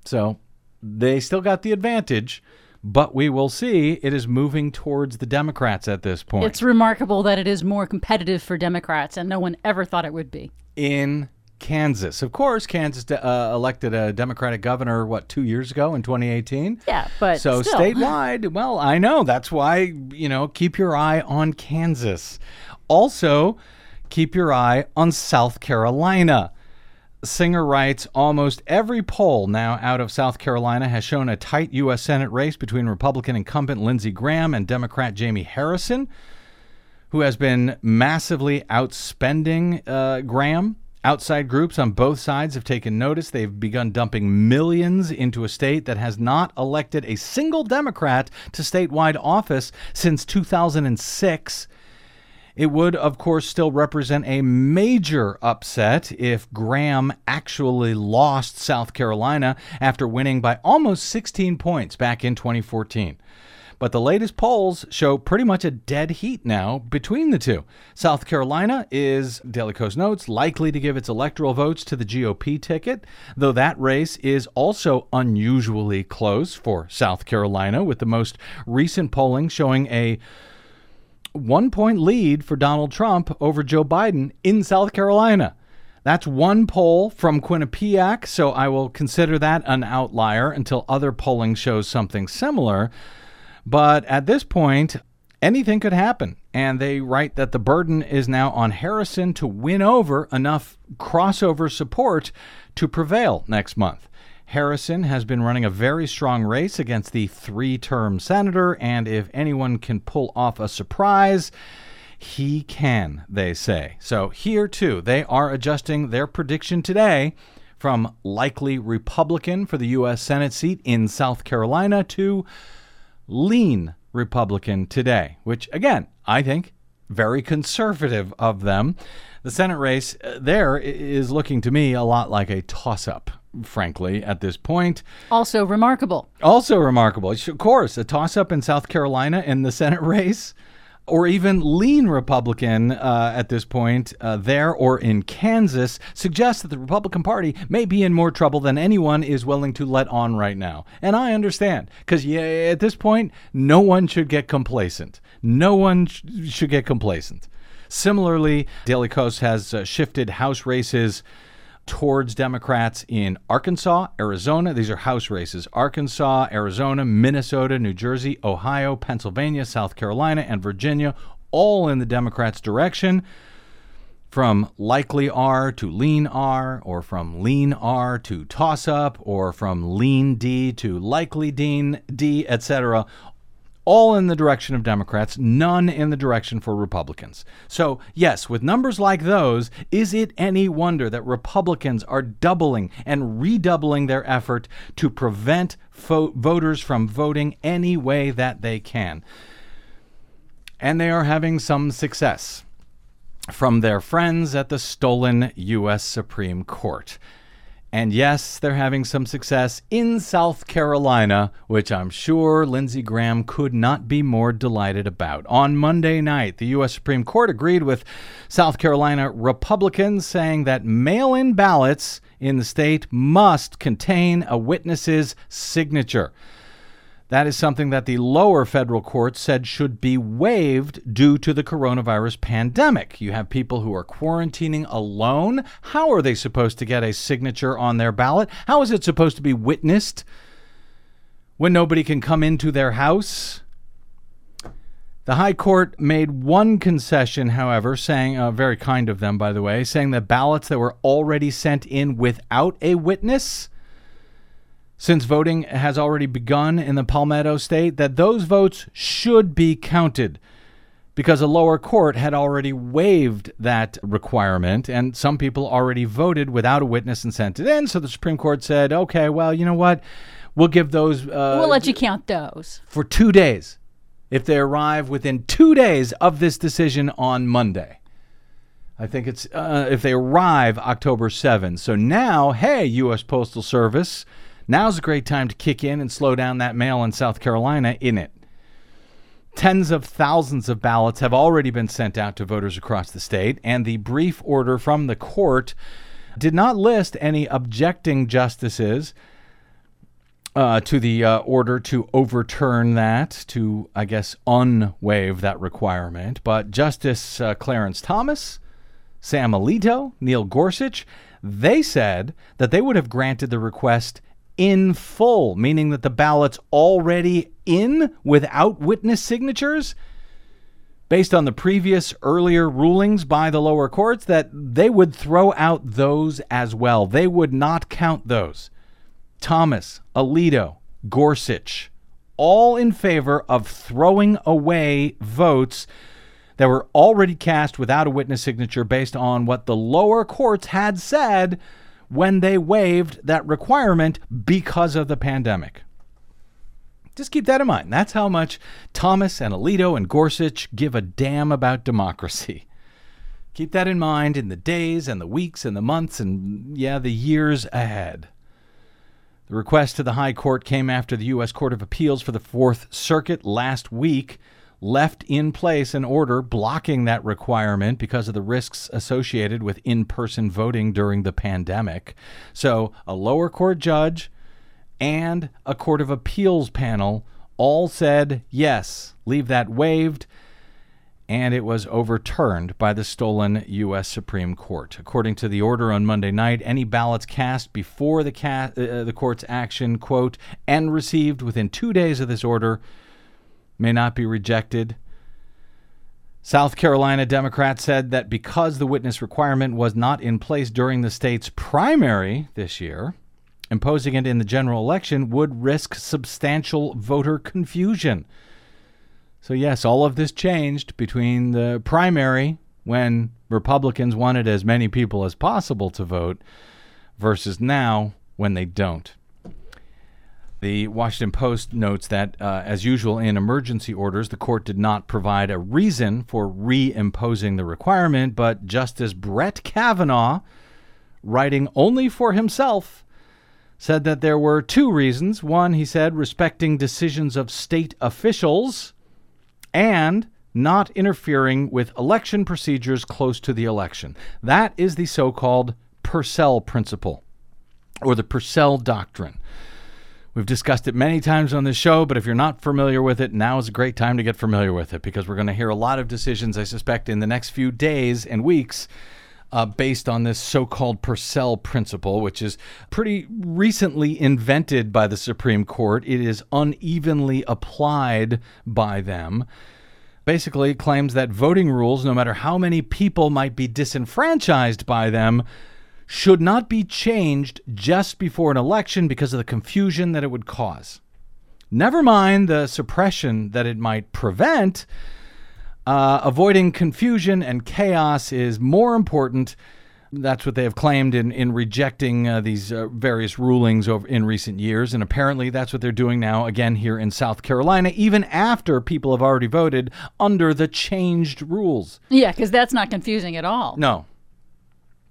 So they still got the advantage, but we will see it is moving towards the Democrats at this point. It's remarkable that it is more competitive for Democrats, and no one ever thought it would be. in Kansas. Of course, Kansas uh, elected a Democratic governor, what, two years ago in 2018? Yeah, but So still. statewide, well, I know. That's why, you know, keep your eye on Kansas. Also, keep your eye on South Carolina. Singer writes Almost every poll now out of South Carolina has shown a tight U.S. Senate race between Republican incumbent Lindsey Graham and Democrat Jamie Harrison, who has been massively outspending uh, Graham. Outside groups on both sides have taken notice. They've begun dumping millions into a state that has not elected a single Democrat to statewide office since 2006. It would, of course, still represent a major upset if Graham actually lost South Carolina after winning by almost 16 points back in 2014. But the latest polls show pretty much a dead heat now between the two. South Carolina is, Daily Kos notes, likely to give its electoral votes to the GOP ticket, though that race is also unusually close for South Carolina, with the most recent polling showing a one point lead for Donald Trump over Joe Biden in South Carolina. That's one poll from Quinnipiac, so I will consider that an outlier until other polling shows something similar. But at this point, anything could happen. And they write that the burden is now on Harrison to win over enough crossover support to prevail next month. Harrison has been running a very strong race against the three term senator, and if anyone can pull off a surprise, he can, they say. So here, too, they are adjusting their prediction today from likely Republican for the U.S. Senate seat in South Carolina to lean Republican today, which, again, I think very conservative of them. The Senate race uh, there is looking to me a lot like a toss up, frankly, at this point. Also remarkable. Also remarkable. Of course, a toss up in South Carolina in the Senate race or even lean Republican uh, at this point uh, there or in Kansas suggests that the Republican Party may be in more trouble than anyone is willing to let on right now. And I understand because yeah, at this point, no one should get complacent. No one sh- should get complacent. Similarly, Daily Kos has uh, shifted House races towards Democrats in Arkansas, Arizona. These are House races Arkansas, Arizona, Minnesota, New Jersey, Ohio, Pennsylvania, South Carolina, and Virginia, all in the Democrats' direction. From likely R to lean R, or from lean R to toss up, or from lean D to likely Dean D, etc all in the direction of Democrats, none in the direction for Republicans. So, yes, with numbers like those, is it any wonder that Republicans are doubling and redoubling their effort to prevent fo- voters from voting any way that they can? And they are having some success from their friends at the stolen U.S. Supreme Court. And yes, they're having some success in South Carolina, which I'm sure Lindsey Graham could not be more delighted about. On Monday night, the U.S. Supreme Court agreed with South Carolina Republicans, saying that mail in ballots in the state must contain a witness's signature. That is something that the lower federal court said should be waived due to the coronavirus pandemic. You have people who are quarantining alone. How are they supposed to get a signature on their ballot? How is it supposed to be witnessed when nobody can come into their house? The High Court made one concession, however, saying, uh, very kind of them, by the way, saying that ballots that were already sent in without a witness since voting has already begun in the Palmetto State, that those votes should be counted because a lower court had already waived that requirement, and some people already voted without a witness and sent it in. So the Supreme Court said, okay, well, you know what? We'll give those. Uh, we'll let you count those. For two days if they arrive within two days of this decision on Monday. I think it's uh, if they arrive October 7. So now, hey, U.S. Postal Service Now's a great time to kick in and slow down that mail in South Carolina, in it. Tens of thousands of ballots have already been sent out to voters across the state, and the brief order from the court did not list any objecting justices uh, to the uh, order to overturn that, to, I guess, unwaive that requirement. But Justice uh, Clarence Thomas, Sam Alito, Neil Gorsuch, they said that they would have granted the request in full, meaning that the ballot's already in without witness signatures, based on the previous earlier rulings by the lower courts, that they would throw out those as well. They would not count those. Thomas, Alito, Gorsuch, all in favor of throwing away votes that were already cast without a witness signature based on what the lower courts had said when they waived that requirement because of the pandemic. Just keep that in mind. That's how much Thomas and Alito and Gorsuch give a damn about democracy. Keep that in mind in the days and the weeks and the months and, yeah, the years ahead. The request to the High Court came after the U.S. Court of Appeals for the Fourth Circuit last week left in place an order blocking that requirement because of the risks associated with in person voting during the pandemic. So, a lower court judge and a Court of Appeals panel all said, yes, leave that waived. and it was overturned by the stolen U.S. Supreme Court. According to the order on Monday night, any ballots cast before the, ca- uh, the court's action, quote, and received within two days of this order may not be rejected. South Carolina Democrats said that because the witness requirement was not in place during the state's primary this year, imposing it in the general election would risk substantial voter confusion. So, yes, all of this changed between the primary, when Republicans wanted as many people as possible to vote, versus now, when they don't. The Washington Post notes that, uh, as usual in emergency orders, the court did not provide a reason for reimposing the requirement, but Justice Brett Kavanaugh, writing only for himself, said that there were two reasons. One, he said, respecting decisions of state officials and not interfering with election procedures close to the election. That is the so called Purcell principle or the Purcell doctrine. We've discussed it many times on this show, but if you're not familiar with it, now is a great time to get familiar with it because we're going to hear a lot of decisions, I suspect, in the next few days and weeks uh, based on this so called Purcell principle, which is pretty recently invented by the Supreme Court. It is unevenly applied by them. Basically, it claims that voting rules, no matter how many people might be disenfranchised by them, should not be changed just before an election because of the confusion that it would cause. Never mind the suppression that it might prevent uh, avoiding confusion and chaos is more important. That's what they have claimed in, in rejecting uh, these uh, various rulings over, in recent years. And apparently, that's what they're doing now, again, here in South Carolina, even after people have already voted under the changed rules. Yeah, because that's not confusing at all. No.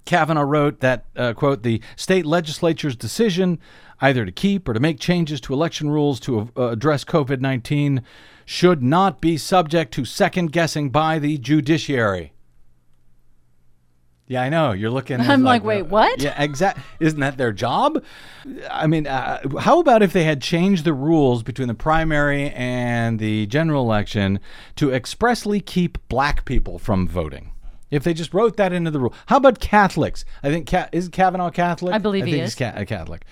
Kavanaugh wrote that, uh, quote, the state legislature's decision either to keep or to make changes to election rules to uh, address COVID 19 should not be subject to second guessing by the judiciary. Yeah, I know. You're looking. I'm like, like, wait, what? Yeah, exactly. Isn't that their job? I mean, uh, how about if they had changed the rules between the primary and the general election to expressly keep black people from voting? If they just wrote that into the rule, how about Catholics? I think is Kavanaugh Catholic. I believe I he think is. he's ca- a Catholic.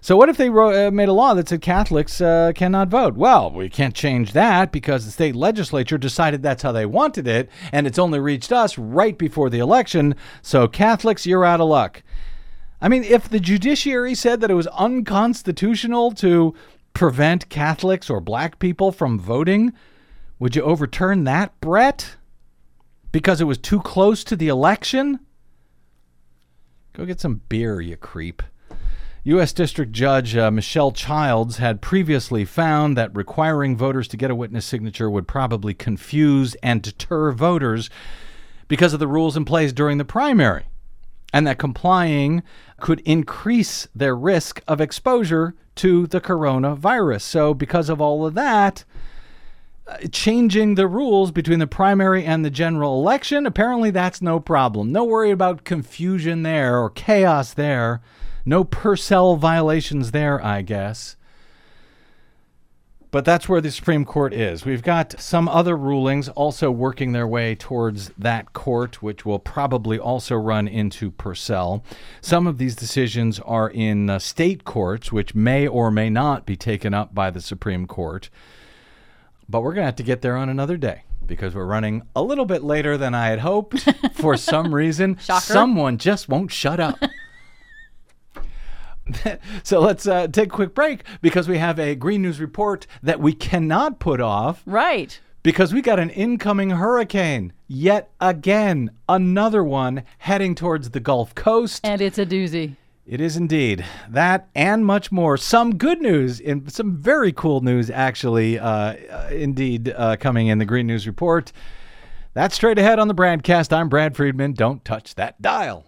So what if they wrote, uh, made a law that said Catholics uh, cannot vote? Well, we can't change that because the state legislature decided that's how they wanted it, and it's only reached us right before the election. So Catholics, you're out of luck. I mean, if the judiciary said that it was unconstitutional to prevent Catholics or black people from voting, would you overturn that, Brett? Because it was too close to the election? Go get some beer, you creep. U.S. District Judge uh, Michelle Childs had previously found that requiring voters to get a witness signature would probably confuse and deter voters because of the rules in place during the primary, and that complying could increase their risk of exposure to the coronavirus. So, because of all of that, changing the rules between the primary and the general election, apparently that's no problem. No worry about confusion there or chaos there. No Purcell violations there, I guess. But that's where the Supreme Court is. We've got some other rulings also working their way towards that court, which will probably also run into Purcell. Some of these decisions are in uh, state courts, which may or may not be taken up by the Supreme Court. But we're going to have to get there on another day because we're running a little bit later than I had hoped for some reason. Shocker. Someone just won't shut up. so let's uh, take a quick break because we have a green news report that we cannot put off Right. because we got an incoming hurricane yet again another one heading towards the gulf coast And it's a doozy. It is indeed. That and much more. Some good news and some very cool news actually uh, uh, indeed uh, coming in the green news report. That's straight ahead on the BradCast i'm brad friedman. Don't touch that dial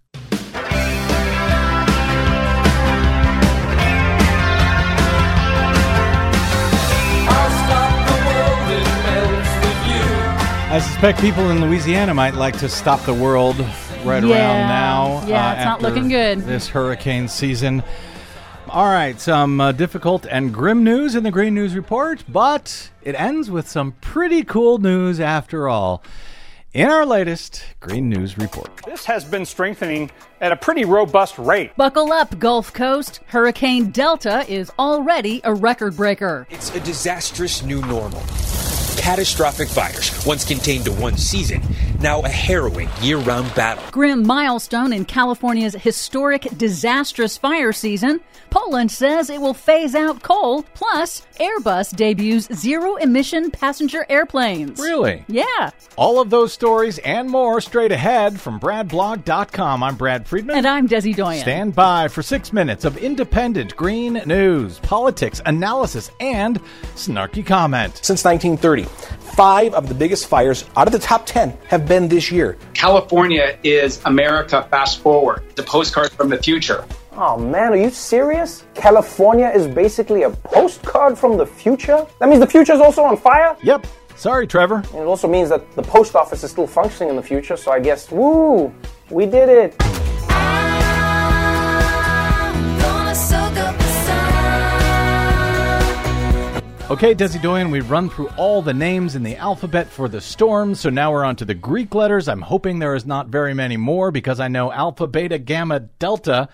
I suspect people in Louisiana might like to stop the world right Yeah. around now. Yeah, uh, it's not looking good. This hurricane season. All right, some uh, difficult and grim news in the Green News Report, but it ends with some pretty cool news after all. In our latest Green News Report. This has been strengthening at a pretty robust rate. Buckle up, Gulf Coast. Hurricane Delta is already a record breaker. It's a disastrous new normal. Catastrophic fires, once contained to one season, now a harrowing year round battle. Grim milestone in California's historic disastrous fire season. Poland says it will phase out coal, plus, Airbus debuts zero emission passenger airplanes. Really? Yeah. All of those stories and more straight ahead from BradBlog.com. I'm Brad Friedman. And I'm Desi Doyen. Stand by for six minutes of independent green news, politics, analysis, and snarky comment. Since 1930, five of the biggest fires out of the top 10 have been this year. California is America fast forward, the postcard from the future. Oh man, are you serious? California is basically a postcard from the future? That means the future is also on fire? Yep. Sorry, Trevor. And it also means that the post office is still functioning in the future, so I guess, woo, we did it. Okay, Desi Doyen, we've run through all the names in the alphabet for the storm, so now we're on to the Greek letters. I'm hoping there is not very many more because I know Alpha, Beta, Gamma, Delta,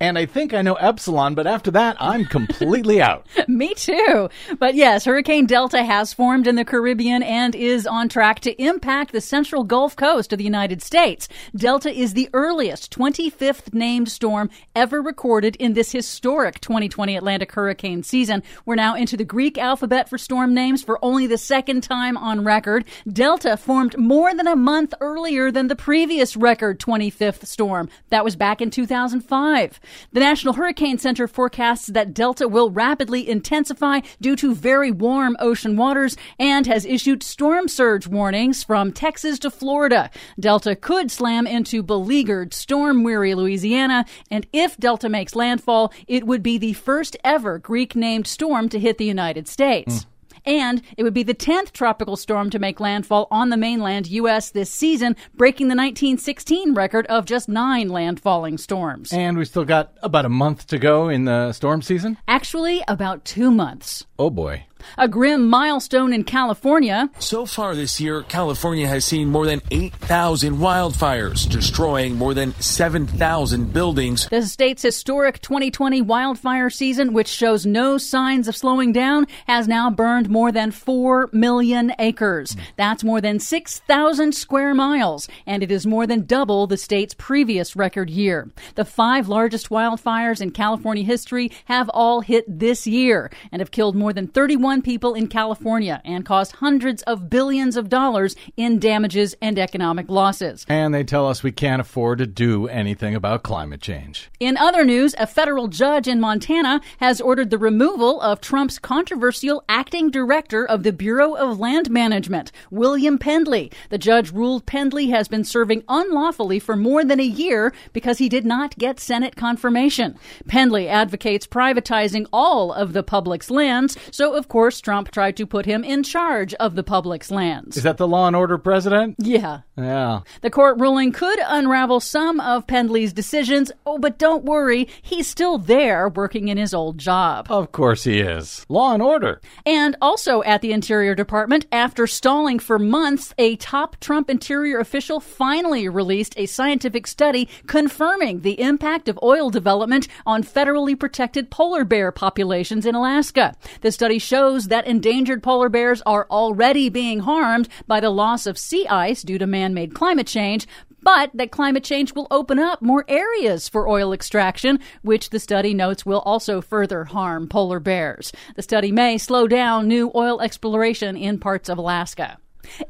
and I think I know Epsilon, but after that, I'm completely out. Me too. But yes, Hurricane Delta has formed in the Caribbean and is on track to impact the central Gulf Coast of the United States. Delta is the earliest 25th named storm ever recorded in this historic 2020 Atlantic hurricane season. We're now into the Greek alphabet for storm names for only the second time on record. Delta formed more than a month earlier than the previous record 25th storm. That was back in 2005. The National Hurricane Center forecasts that Delta will rapidly intensify due to very warm ocean waters and has issued storm surge warnings from Texas to Florida. Delta could slam into beleaguered, storm weary Louisiana, and if Delta makes landfall, it would be the first ever Greek named storm to hit the United States. And it would be the 10th tropical storm to make landfall on the mainland U.S. this season, breaking the 1916 record of just nine landfalling storms. And we still got about a month to go in the storm season. Actually, about two months. Oh boy. A grim milestone in California. So far this year, California has seen more than 8,000 wildfires, destroying more than 7,000 buildings. The state's historic 2020 wildfire season, which shows no signs of slowing down, has now burned more than 4 million acres. That's more than 6,000 square miles, and it is more than double the state's previous record year. The five largest wildfires in California history have all hit this year and have killed more than 31 people in California and cost hundreds of billions of dollars in damages and economic losses. And they tell us we can't afford to do anything about climate change. In other news, a federal judge in Montana has ordered the removal of Trump's controversial acting director of the Bureau of Land Management, William Pendley. The judge ruled Pendley has been serving unlawfully for more than a year because he did not get Senate confirmation. Pendley advocates privatizing all of the public's lands, so of course Trump tried to put him in charge of the public's lands. Is that the law and order president? Yeah. Yeah. The court ruling could unravel some of Pendley's decisions. Oh, but don't worry, he's still there working in his old job. Of course he is. Law and order. And also at the Interior Department, after stalling for months, a top Trump Interior official finally released a scientific study confirming the impact of oil development on federally protected polar bear populations in Alaska. The study shows that endangered polar bears are already being harmed by the loss of sea ice due to man made climate change, but that climate change will open up more areas for oil extraction, which the study notes will also further harm polar bears. The study may slow down new oil exploration in parts of Alaska.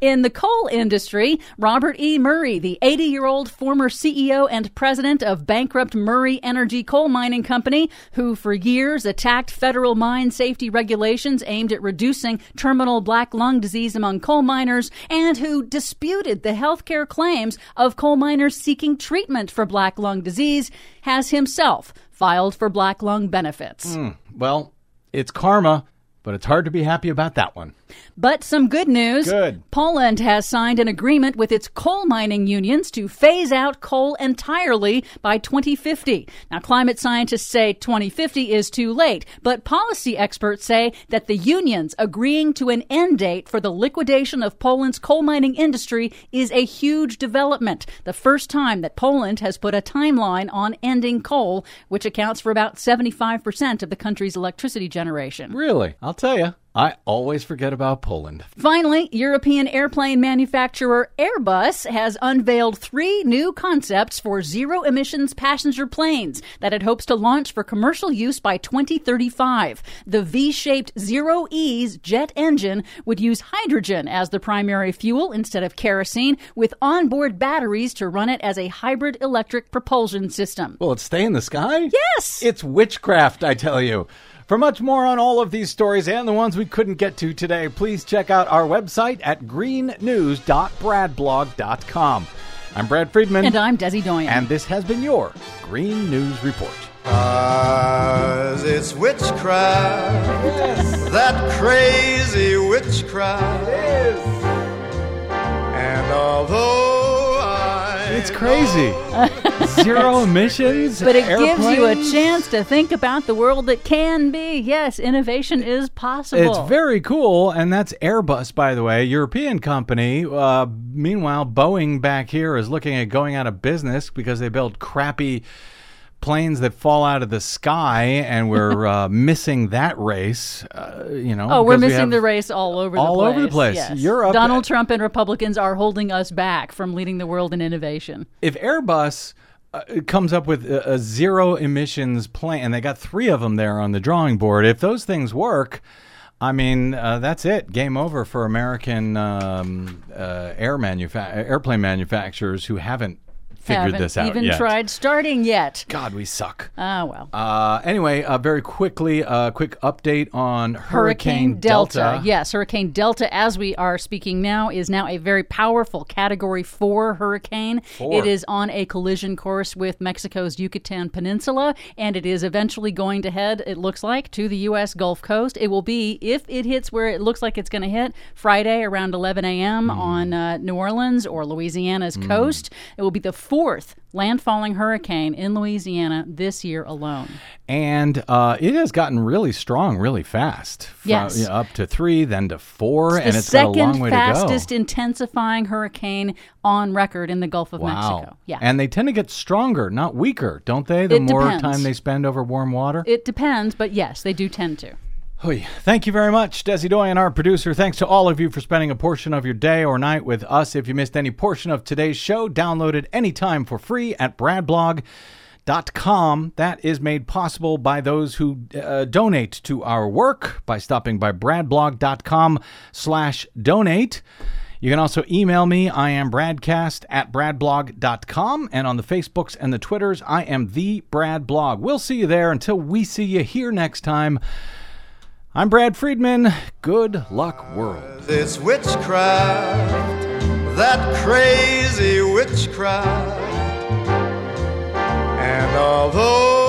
In the coal industry, Robert E. Murray, the 80 year old former CEO and president of bankrupt Murray Energy Coal Mining Company, who for years attacked federal mine safety regulations aimed at reducing terminal black lung disease among coal miners, and who disputed the health care claims of coal miners seeking treatment for black lung disease, has himself filed for black lung benefits. Hmm. Well, it's karma, but it's hard to be happy about that one. But some good news. Good. Poland has signed an agreement with its coal mining unions to phase out coal entirely by 2050. Now, climate scientists say 2050 is too late, but policy experts say that the unions agreeing to an end date for the liquidation of Poland's coal mining industry is a huge development. The first time that Poland has put a timeline on ending coal, which accounts for about 75% of the country's electricity generation. Really? I'll tell you. I always forget about Poland. Finally, European airplane manufacturer Airbus has unveiled three new concepts for zero emissions passenger planes that it hopes to launch for commercial use by 2035. The V shaped Zero E's jet engine would use hydrogen as the primary fuel instead of kerosene, with onboard batteries to run it as a hybrid electric propulsion system. Will it stay in the sky? Yes! It's witchcraft, I tell you. For much more on all of these stories and the ones we couldn't get to today, please check out our website at greennews.bradblog.com. I'm Brad Friedman. And I'm Desi Doyen. And this has been your Green News Report. Cause it's witchcraft. Yes. That crazy witchcraft. It is. And although I It's crazy. Zero emissions. But it gives you a chance to think about the world that can be. Yes, innovation is possible. It's very cool, and that's Airbus, by the way, European company. Uh, meanwhile, Boeing back here is looking at going out of business because they build crappy planes that fall out of the sky, and we're uh, missing that race. Uh, you know, Oh, we're because we missing the race all over the place. all place. over the place. Yes. Europe- Donald Trump and Republicans are holding us back from leading the world in innovation. If Airbus uh, comes up with a, a zero emissions plane, and they got three of them there on the drawing board, if those things work. I mean, uh, that's it. Game over for American um, uh, air manufa- airplane manufacturers who haven't figured Haven't this out even yet. tried starting yet. God, we suck. Ah, well. Uh, anyway, uh, very quickly, a quick update on Hurricane, Delta. Yes, Hurricane Delta, as we are speaking now, is now a very powerful Category 4 hurricane. Four. It is on a collision course with Mexico's Yucatan Peninsula, and it is eventually going to head, it looks like, to the U.S. Gulf Coast. It will be, if it hits where it looks like it's going to hit, Friday around 11 a.m. on uh, New Orleans or Louisiana's coast. It will be the fourth landfalling hurricane in Louisiana this year alone. And uh, it has gotten really strong really fast. From, Yes. you know, up to three, then to four, It's and the it's got a second long way fastest to go. intensifying hurricane on record in the Gulf of Wow. Mexico. Yeah. And they tend to get stronger, not weaker, don't they? The It more depends. time they spend over warm water. it depends, but yes, they do tend to. Thank you very much, Desi Doyen, our producer. Thanks to all of you for spending a portion of your day or night with us. If you missed any portion of today's show, download it anytime for free at bradblog.com. That is made possible by those who uh, donate to our work by stopping by bradblog.com slash donate. You can also email me. I am Bradcast at bradblog.com. And on the Facebooks and the Twitters, I am the Brad Blog. We'll see you there until we see you here next time. I'm Brad Friedman. Good luck, world. This witchcraft, that crazy witchcraft. And although